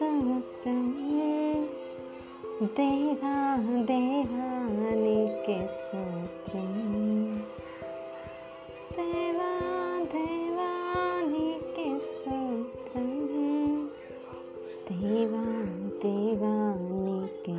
स्तोत्र देवा देवानी के स्तोत्र देवा देवानी के स्तोत्र देवा देवानी के